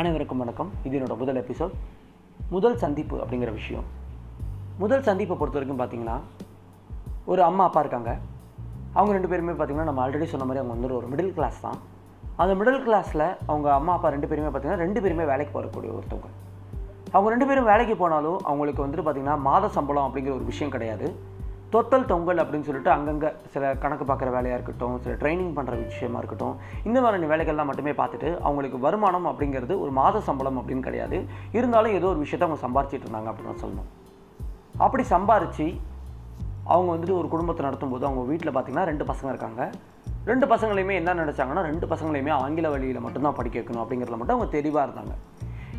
அனைவருக்கும் வணக்கம். இது என்னோடய முதல் எபிசோட் முதல் சந்திப்பு அப்படிங்கிற விஷயம். முதல் சந்திப்பை பொறுத்த வரைக்கும் பார்த்தீங்கன்னா ஒரு அம்மா அப்பா இருக்காங்க. அவங்க ரெண்டு பேருமே பார்த்தீங்கன்னா நம்ம ஆல்ரெடி சொன்ன மாதிரி அவங்க வந்து ஒரு மிடில் கிளாஸ் தான். அந்த மிடில் கிளாஸில் அவங்க அம்மா அப்பா ரெண்டு பேருமே பார்த்தீங்கன்னா ரெண்டு பேருமே வேலைக்கு போகக்கூடிய ஒருத்தவங்க. அவங்க ரெண்டு பேரும் வேலைக்கு போனாலும் அவங்களுக்கு வந்துட்டு பார்த்திங்கன்னா மாத சம்பளம் அப்படிங்கிற ஒரு விஷயம் கிடையாது. தொத்தல் தொங்கல் அப்படின்னு சொல்லிட்டு அங்கங்கே சில கணக்கு பார்க்குற வேலையாக இருக்கட்டும் சில ட்ரைனிங் பண்ணுற விஷயமா இருக்கட்டும் இந்த மாதிரியான வேலைகள்லாம் மட்டுமே பார்த்துட்டு அவங்களுக்கு வருமானம் அப்படிங்கிறது ஒரு மாத சம்பளம் அப்படின்னு கிடையாது. இருந்தாலும் ஏதோ ஒரு விஷயத்தை அவங்க சம்பாரிச்சிட்டு இருந்தாங்க அப்படின்னு தான் சொல்லணும். அப்படி சம்பாரித்து அவங்க வந்துட்டு ஒரு குடும்பத்தை நடத்தும்போது அவங்க வீட்டில் பார்த்தீங்கன்னா ரெண்டு பசங்க இருக்காங்க. ரெண்டு பசங்களையுமே என்ன நினச்சாங்கன்னா ரெண்டு பசங்களையுமே ஆங்கில வழியில் மட்டும்தான் படிக்க வைக்கணும் அப்படிங்கிறத மட்டும் அவங்க தெளிவாக இருந்தாங்க.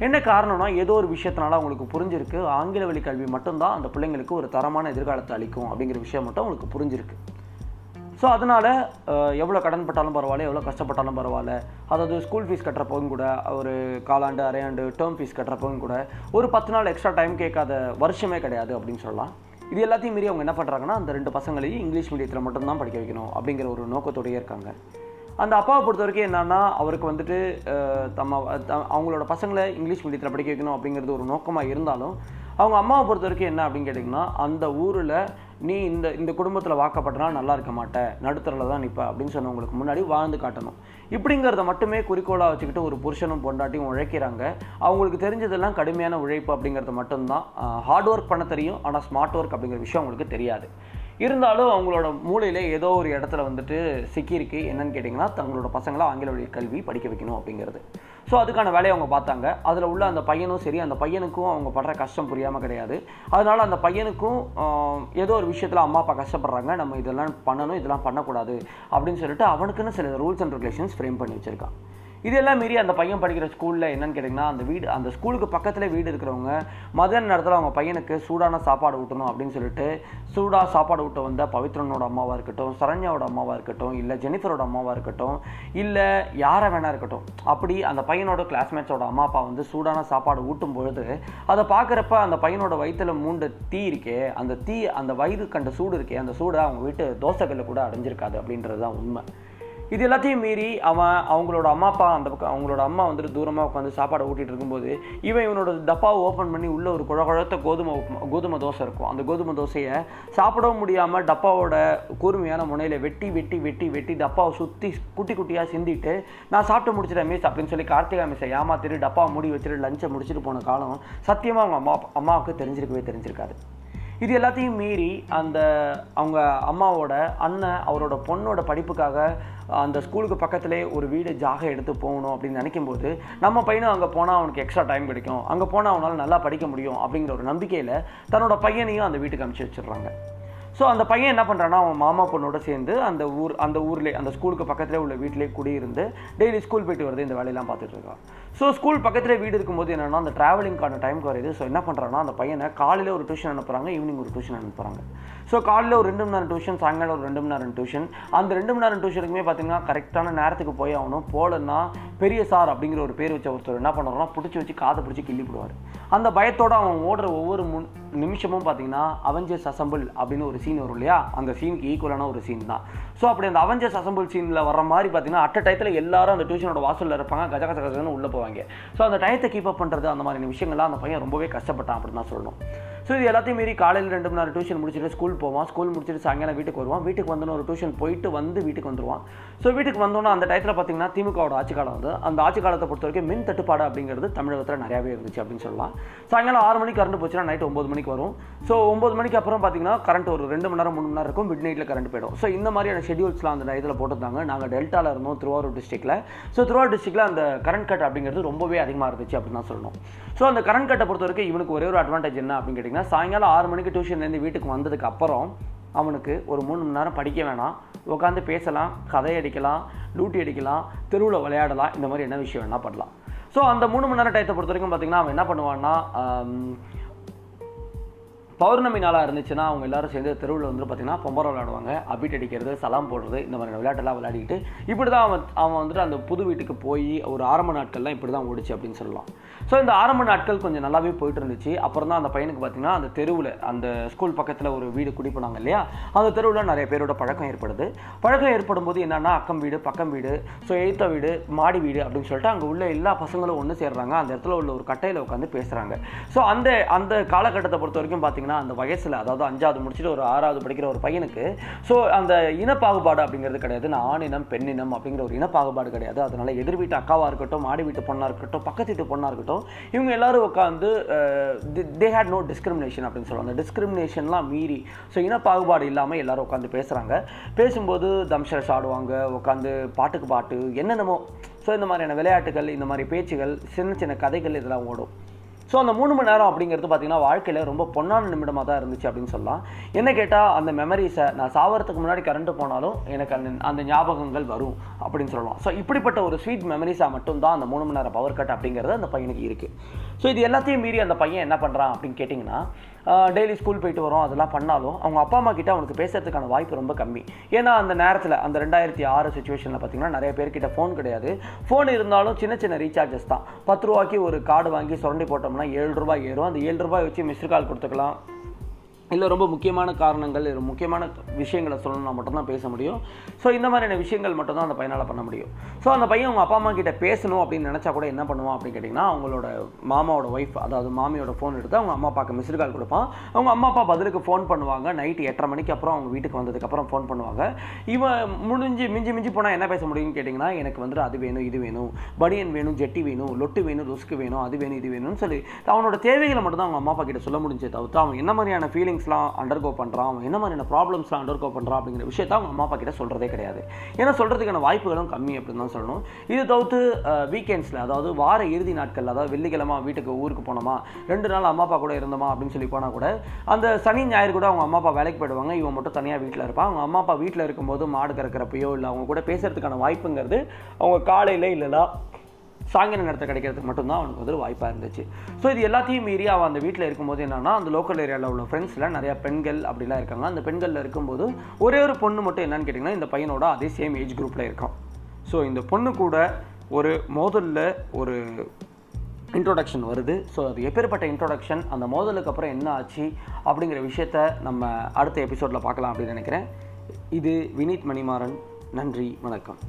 என்ன காரணம்னா ஏதோ ஒரு விஷயத்தினால அவங்களுக்கு புரிஞ்சிருக்கு. ஆங்கில வழி கல்வி மட்டும்தான் அந்த பிள்ளைங்களுக்கு ஒரு தரமான எதிர்காலத்தை அளிக்கும் அப்படிங்கிற விஷயம் மட்டும் அவங்களுக்கு புரிஞ்சிருக்கு. ஸோ அதனால் எவ்வளோ கடன் பட்டாலும் பரவாயில்ல எவ்வளோ கஷ்டப்பட்டாலும் பரவாயில்ல. அதாவது ஸ்கூல் ஃபீஸ் கட்டுறப்பவும் கூட ஒரு காலாண்டு அரையாண்டு டேர்ம் ஃபீஸ் கட்டுறப்பவும் கூட ஒரு பத்து நாள் எக்ஸ்ட்ரா டைம் கேட்காத வருஷமே கிடையாது அப்படின்னு சொல்லலாம். இது எல்லாத்தையும் மீறி அவங்க என்ன பண்ணுறாங்கன்னா அந்த ரெண்டு பசங்களையும் இங்கிலீஷ் மீடியத்தில் மட்டும்தான் படிக்க வைக்கணும் அப்படிங்கிற ஒரு நோக்கத்தோடயே இருக்காங்க. அந்த அப்பாவை பொறுத்த வரைக்கும் என்னன்னா அவருக்கு வந்துட்டு தம்ம த- அவங்களோட பசங்களை இங்கிலீஷ் மீடியத்தில் படிக்க வைக்கணும் அப்படிங்கிறது ஒரு நோக்கமாக இருந்தாலும் அவங்க அம்மாவை பொறுத்த வரைக்கும் என்ன அப்படின்னு கேட்டிங்கன்னா அந்த ஊரில் நீ இந்த இந்த குடும்பத்தில் வாக்கப்பட்டனா நல்லா இருக்க மாட்டேன் நடுத்தரில் தான் நிற்ப அப்படின்னு சொன்னவங்களுக்கு முன்னாடி வாழ்ந்து காட்டணும். இப்படிங்கிறத மட்டுமே குறிக்கோளாக வச்சுக்கிட்டு ஒரு புருஷனும் பொண்டாட்டியும் உழைக்கிறாங்க. அவங்களுக்கு தெரிஞ்சதெல்லாம் கடுமையான உழைப்பு அப்படிங்கிறது மட்டும்தான். ஹார்ட் ஒர்க் பண்ண தெரியும் ஆனால் ஸ்மார்ட் ஒர்க் அப்படிங்கிற விஷயம் அவங்களுக்கு தெரியாது. இருந்தாலும் அவங்களோட மூளையில் ஏதோ ஒரு இடத்துல வந்துட்டு சிக்கியிருக்கு. என்னன்னு கேட்டிங்கன்னா தங்களோட பசங்களை ஆங்கில வழி கல்வி படிக்க வைக்கணும் அப்படிங்கிறது. ஸோ அதுக்கான வேலையை அவங்க பார்த்தாங்க. அதில் உள்ள அந்த பையனும் சரி அந்த பையனுக்கும் அவங்க படுற கஷ்டம் புரியாமல் கிடையாது. அதனால் அந்த பையனுக்கும் ஏதோ ஒரு விஷயத்தில் அம்மா அப்பா கஷ்டப்படுறாங்க. நம்ம இதெல்லாம் பண்ணணும் இதெல்லாம் பண்ணக்கூடாது அப்படின்னு சொல்லிட்டு அவனுக்குன்னு சில ரூல்ஸ் அண்ட் ரெகுலேஷன்ஸ் ஃப்ரேம் பண்ணி வச்சுருக்கான். இதெல்லாம் மீறி அந்த பையன் படிக்கிற ஸ்கூலில் என்னன்னு கேட்டிங்கன்னா அந்த வீடு அந்த ஸ்கூலுக்கு பக்கத்தில் வீடு இருக்கிறவங்க மதியான நேரத்தில் அவங்க பையனுக்கு சூடான சாப்பாடு ஊட்டணும் அப்படின்னு சொல்லிட்டு சூடாக சாப்பாடு ஊட்ட வந்த பவித்ரனோட அம்மாவாக இருக்கட்டும் சரண்யாவோட அம்மாவாக இருக்கட்டும் இல்லை ஜெனிஃபரோட அம்மாவாக இருக்கட்டும் இல்லை யாரை வேணா இருக்கட்டும் அப்படி அந்த பையனோட கிளாஸ்மேட்ஸோட அம்மா அப்பா வந்து சூடான சாப்பாடு ஊட்டும் பொழுது அதை பார்க்குறப்ப அந்த பையனோட வயிற்றில் மூண்ட தீ இருக்கே அந்த தீ அந்த வயிறு கண்ட சூடு இருக்கே அந்த சூடு அவங்க வீட்டு தோசைக்கல்ல கூட அடைஞ்சிருக்காது அப்படின்றது தான் உண்மை. இது எல்லாத்தையும் மீறி அவன் அவங்களோட அம்மா அப்பா அந்த பக்கம் அவங்களோட அம்மா வந்துட்டு தூரமாக உட்காந்து சாப்பாடை ஊட்டிகிட்டு இருக்கும்போது இவன் இவனோட டப்பாவை ஓப்பன் பண்ணி உள்ள ஒரு குழ குழத்த கோதுமை கோதுமை தோசை இருக்கும். அந்த கோதுமை தோசையை சாப்பிடவும் முடியாமல் டப்பாவோட கூர்மையான முனையில் வெட்டி வெட்டி வெட்டி வெட்டி டப்பாவை சுற்றி குட்டி குட்டியாக சிந்திட்டு நான் சாப்பிட்டு முடிச்சிட்டேன் மிஸ் அப்படின்னு சொல்லி கார்த்திகா மிஸ்ஸை ஏமாத்திட்டு டப்பாவை மூடி வச்சுட்டு லஞ்சை முடிச்சுட்டு போன காலம் சத்தியமாக அவங்க அம்மா அம்மாவுக்கு தெரிஞ்சிருக்கவே தெரிஞ்சிருக்காது. இது எல்லாத்தையும் மீறி அந்த அவங்க அம்மாவோட அண்ணன் அவரோட பொண்ணோட படிப்புக்காக அந்த ஸ்கூலுக்கு பக்கத்திலே ஒரு வீடு ஜாக எடுத்து போகணும் அப்படின்னு நினைக்கும் போது நம்ம பையனும் அங்கே போனால் அவனுக்கு எக்ஸ்ட்ரா டைம் கிடைக்கும். அங்கே போனால் அவனால் நல்லா படிக்க முடியும் அப்படிங்கிற ஒரு நம்பிக்கையில் தன்னோட பையனையும் அந்த வீட்டுக்கு அனுப்பிச்சி வச்சிடுறாங்க. ஸோ அந்த பையன் என்ன பண்ணுறான்னா அவன் மாமா பொண்ணோட சேர்ந்து அந்த ஊர் அந்த ஊர்லேயே அந்த ஸ்கூலுக்கு பக்கத்திலே உள்ள வீட்டிலே குடியிருந்து டெய்லி ஸ்கூல் போயிட்டு வருது இந்த வேலையெல்லாம் பார்த்துட்டு இருக்கான். ஸோ ஸ்கூல் பக்கத்தில் வீடு இருக்கும்போது என்னன்னா அந்த ட்ராவலிங்கான டைம் குறையுது ஸோ என்ன பண்ணுறாங்கன்னா அந்த பையனை காலையில் ஒரு டியூஷன் அனுப்புகிறாங்க ஈவினிங் ஒரு டியூஷன் அனுப்புகிறாங்க ஸோ காலையில் ஒரு ரெண்டு மணி நேரம் டியூஷன் சாயங்காலம் ஒரு ரெண்டு மணி நேரம் டியூஷன் அந்த ரெண்டு மணி நேரம் டியூஷனுக்குமே பார்த்தீங்கன்னா கரெக்டான நேரத்துக்கு போய் ஆகணும். போலன்னா பெரிய சார் அப்படிங்கிற ஒரு பேர் வச்ச ஒருத்தர் என்ன பண்ணுறோம்னா பிடிச்சி வச்சு காதை பிடிச்சி கிள்ளி போடுவார். அந்த பயத்தோடு அவன் ஓடுற ஒவ்வொரு முன் நிமிஷமும் பார்த்தீங்கன்னா அவெஞ்சர்ஸ் அசம்பிள் அப்படின்னு ஒரு சீன் வரும் இல்லையா? அந்த சீனுக்கு ஈக்குவலான ஒரு சீன் தான். ஸோ அப்படி அந்த அவெஞ்சர்ஸ் அசம்பிள் சீனில் வர மாதிரி பார்த்தீங்கன்னா அட்ட டயத்தில் எல்லாரும் அந்த டியூஷனோட வாசலில் இருப்பாங்க கஜ கஜ கஜன்னு உள்ளே போவாங்க. ஸோ அந்த டயத்தை கீப் அப் பண்ணுறது அந்த மாதிரி விஷயங்கள்லாம் அந்த பையன் ரொம்பவே கஷ்டப்பட்டான் அப்படின்னு தான் சொல்லணும். ஸோ இது எல்லாத்தையும் மீறி காலையில் ரெண்டு மணி நேரம் டியூஷன் முடிச்சுட்டு ஸ்கூல் போவான். ஸ்கூல் முடிச்சுட்டு சாயங்காலம் வீட்டுக்கு வருவான். வீட்டுக்கு வந்தோன்னு ஒரு டியூஷன் போயிட்டு வந்து வீட்டுக்கு வந்துருவான். ஸோ வீட்டுக்கு வந்தோன்னா அந்த டயத்தில் பார்த்தீங்கன்னா திமுகவோட ஆட்சி காலம் வந்து அந்த ஆட்சி காலத்தை பொறுத்த வரைக்கும் மின் தட்டுப்பாடு அப்படிங்கிறது தமிழகத்தில் நிறையாவே இருந்துச்சு அப்படின்னு சொல்லலாம். சாயங்காலம் ஆறு மணிக்கு கரண்ட் போச்சுன்னா நைட் ஒம்பது மணிக்கு வரும். ஸோ ஒம்பது மணிக்கு அப்புறம் பார்த்தீங்கன்னா கரண்ட் ஒரு ரெண்டு மணி நேரம் மூணு மணி நேரம் இருக்கும். மிட் நைட்டில் கரண்ட் போயிடும். ஸோ இந்த மாதிரியான ஷெடியூல்ஸ்லாம் அந்த டயத்தில் போட்டிருந்தாங்க. நாங்கள் டெல்டாவில் இருந்தோம் திருவாரூர் டிஸ்ட்ரிக்ட்டில் ஸோ திருவாரூர் டிஸ்ட்ரிக்ட்டில் அந்த கரண்ட் கட் அப்படிங்கிறது ரொம்பவே அதிகமாக இருந்துச்சு அப்படின்னு தான் சொல்லணும். ஸோ அந்த கரண்ட் கட்டை பொறுத்த வரைக்கும் இவனுக்கு ஒரே ஒரு அட்வான்டேஜ் என்ன அப்படின்னு கேட்டிங்கன்னா சாயங்காலம் ஆறு மணிக்கு டியூஷன்லேருந்து வீட்டுக்கு வந்ததுக்கு அப்புறம் அவனுக்கு ஒரு மூணு மணி நேரம் படிக்க வேணாம். உட்காந்து பேசலாம் கதை அடிக்கலாம் லூட்டி அடிக்கலாம் தெருவில் விளையாடலாம் இந்த மாதிரி என்ன விஷயம் வேணால் பண்ணலாம். ஸோ அந்த மூணு மணி நேரம் டயத்தை பொறுத்த வரைக்கும் பார்த்தீங்கன்னா அவன் என்ன பண்ணுவான்னா பௌர்ணமி நாளாக இருந்துச்சுன்னா அவங்க எல்லாரும் சேர்ந்து தெருவில் வந்து பார்த்தீங்கன்னா பொம்பரம் விளையாடுவாங்க. அபிட் அடிக்கிறது சலாம் போடுறது இந்த மாதிரி விளையாட்டெல்லாம் விளையாடிட்டு இப்படி தான் அவன் அவன் வந்துட்டு அந்த புது வீட்டுக்கு போய் ஒரு ஆரம்ப நாட்கள்லாம் இப்படி தான் ஓடிச்சு அப்படின்னு சொல்லலாம். ஸோ இந்த ஆரம்ப நாட்கள் கொஞ்சம் நல்லாவே போயிட்டு இருந்துச்சு. அப்புறம் தான் அந்த பையனுக்கு பார்த்தீங்கன்னா அந்த தெருவில் அந்த ஸ்கூல் பக்கத்தில் ஒரு வீடு குடி போனாங்க இல்லையா? அந்த தெருவில் நிறைய பேரோட பழக்கம் ஏற்படுது. பழக்கம் ஏற்படும் போது என்னென்னா அக்கம் வீடு பக்கம் வீடு ஸோ எய்த்த வீடு மாடி வீடு அப்படின்னு சொல்லிட்டு அங்கே உள்ள எல்லா பசங்களும் ஒன்று சேர்றாங்க. அந்த இடத்துல உள்ள ஒரு கட்டையில் உட்காந்து பேசுகிறாங்க ஸோ அந்த அந்த காலகட்டத்தை பொறுத்த வரைக்கும் பார்த்திங்கன்னா அந்த வயசில் அதாவது அஞ்சாவது முடிச்சுட்டு ஒரு ஆறாவது படிக்கிற ஒரு பையனுக்கு ஸோ அந்த இனப்பாகுபாடு அப்படிங்கிறது கிடையாது. நான் ஆணினம் பெண்ணினம் அப்படிங்கிற ஒரு இனப்பாகுபாடு கிடையாது. அதனால் எதிர் வீட்டு அக்காவாக இருக்கட்டும் மாடி வீட்டு பொண்ணாக இருக்கட்டும் பக்கத்து வீட்டு பொண்ணாக இருக்கட்டும் இவங்க எல்லாரும் உட்காந்து தே ஹேட் நோ டிஸ்கிரிமினேஷன் அப்படின்னு சொல்லுவாங்க. அந்த டிஸ்கிரிமினேஷன்லாம் மீறி ஸோ இனப்பாகுபாடு இல்லாமல் எல்லோரும் உட்காந்து பேசுகிறாங்க பேசும்போது தம்ஷர்ஸ் ஆடுவாங்க உட்காந்து பாட்டுக்கு பாட்டு என்னென்னமோ. ஸோ இந்த மாதிரியான விளையாட்டுகள் இந்த மாதிரி பேச்சுகள் சின்ன சின்ன கதைகள் இதெல்லாம் ஓடும். ஸோ அந்த மூணு மணி நேரம் அப்படிங்கிறது பார்த்தீங்கன்னா வாழ்க்கையில் ரொம்ப பொன்னான நிமிடமாக தான் இருந்துச்சு அப்படின்னு சொல்லலாம். என்ன கேட்டால் அந்த மெமரிஸை நான் சாவறதுக்கு முன்னாடி கரண்ட் போனாலும் எனக்கு அந்த அந்த ஞாபகங்கள் வரும் அப்படின்னு சொல்லலாம். ஸோ இப்படிப்பட்ட ஒரு ஸ்வீட் மெமரிஸாக மட்டும்தான் அந்த மூணு மணி நேரம் பவர் கட் அப்படிங்கிறது அந்த பையனுக்கு இருக்குது ஸோ இது எல்லாத்தையும் மீறி அந்த பையன் என்ன பண்ணுறான் அப்படின்னு கேட்டிங்கன்னா டெய்லி ஸ்கூல் போயிட்டு வரோம் அதெல்லாம் பண்ணாலும் அவங்க அப்பா அம்மா கிட்ட அவனுக்கு பேசுறதுக்கான வாய்ப்பு ரொம்ப கம்மி. ஏன்னா அந்த நேரத்தில் அந்த ரெண்டாயிரத்தி ஆறு சுச்சுவேஷனில் பார்த்தீங்கன்னா நிறைய பேர்கிட்ட ஃபோன் கிடையாது. ஃபோன் இருந்தாலும் சின்ன சின்ன ரீசார்ஜஸ் தான். பத்து ரூபாய்க்கு ஒரு கார்டு வாங்கி சுரண்டி போட்டோம்னா ஏழு ரூபாய் ஏறும். அந்த ஏழு ரூபாய் வச்சு மிஸ்டு கால் கொடுத்துக்கலாம். இல்லை ரொம்ப முக்கியமான காரணங்கள் முக்கியமான விஷயங்களை சொல்லணும்னா மட்டும்தான் பேச முடியும். ஸோ இந்த மாதிரியான விஷயங்கள் மட்டும்தான் அந்த பையனால் பண்ண முடியும். ஸோ அந்த பையன் அவங்க அப்பா அம்மா கிட்ட பேசணும் அப்படின்னு நினச்சா கூட என்ன பண்ணுவான் அப்படின்னு கேட்டிங்கன்னா அவங்களோட மாமாவோட ஒய்ஃப் அதாவது மாமியோட ஃபோன் எடுத்து அவங்க அம்மா அப்பாவுக்கு மிஸ்டு கால் கொடுப்பான். அவங்க அம்மா அப்பா பதிலுக்கு ஃபோன் பண்ணுவாங்க. நைட்டு எட்டரை மணிக்கு அப்புறம் அவங்க வீட்டுக்கு வந்ததுக்கப்புறம் ஃபோன் பண்ணுவாங்க. இவன் முடிஞ்சு மிஞ்சி மிஞ்சி போனால் என்ன பேச முடியும்னு கேட்டிங்கன்னா எனக்கு வந்துட்டு அது வேணும் இது வேணும். பனியன் வேணும் ஜெட்டி வேணும் லொட்டு வேணும் லுஸ்க்கு வேணும் அது வேணும் இது வேணும்னு சொல்லி அவனோட தேவைகளை மட்டும் தான் அவங்க அம்மா அப்பா கிட்ட சொல்ல முடிஞ்சே தவிர்த்து அவன் என்ன மாதிரியான ஃபீலிங் ஃபீலிங்ஸ்லாம் அண்டர்கோ பண்ணுறான் அவன் என்ன மாதிரியான ப்ராப்ளம்ஸ்லாம் அண்டர்கோ பண்ணுறான் அப்படிங்கிற விஷயத்த அவங்க அம்மா அப்பா கிட்ட சொல்கிறதே கிடையாது. ஏன்னா சொல்கிறதுக்கான வாய்ப்புகளும் கம்மி அப்படின்னு தான் சொல்லணும். இது தவிர்த்து வீக்கெண்ட்ஸில் அதாவது வார இறுதி நாட்களில் அதாவது வெள்ளிக்கிழமை வீட்டுக்கு ஊருக்கு போனோமா ரெண்டு நாள் அம்மா அப்பா கூட இருந்தோமா அப்படின்னு சொல்லி போனால் கூட அந்த சனி ஞாயிறு கூட அவங்க அம்மா அப்பா வேலைக்கு போயிடுவாங்க. இவன் மட்டும் தனியாக வீட்டில் இருப்பான். அவங்க அம்மா அப்பா வீட்டில் இருக்கும்போது மாடு கறக்கிறப்பையோ இல்லை அவங்க கூட பேசுறதுக்கான வாய்ப்புங்கிறது அவங்க காலையில் இல்லைனா சாயங்கால நேரத்தில் கிடைக்கிறதுக்கு மட்டும்தான் அவனுக்கு வந்து வாய்ப்பாக இருந்துச்சு. ஸோ இது எல்லாத்தையும் மீறி அவன் அந்த வீட்டில் இருக்கும்போது என்னன்னா அந்த லோக்கல் ஏரியாவில் உள்ள ஃப்ரெண்ட்ஸில் நிறைய பெண்கள் அப்படிலாம் இருக்காங்க. அந்த பெண்களில் இருக்கும்போது ஒரே ஒரு பொண்ணு மட்டும் என்னன்னு கேட்டிங்கன்னா இந்த பையனோட அதே சேம் ஏஜ் குரூப்பில் இருக்கான். ஸோ இந்த பொண்ணு கூட ஒரு மோதலில் ஒரு இன்ட்ரோடக்ஷன் வருது. ஸோ அது எப்பேற்பட்ட இன்ட்ரோடக்ஷன் அந்த மோதலுக்கு அப்புறம் என்ன ஆச்சு? அப்படிங்கிற விஷயத்த நம்ம அடுத்த எபிசோடில் பார்க்கலாம் அப்படின்னு நினைக்கிறேன். இது வினீத் மணிமாறன். நன்றி வணக்கம்.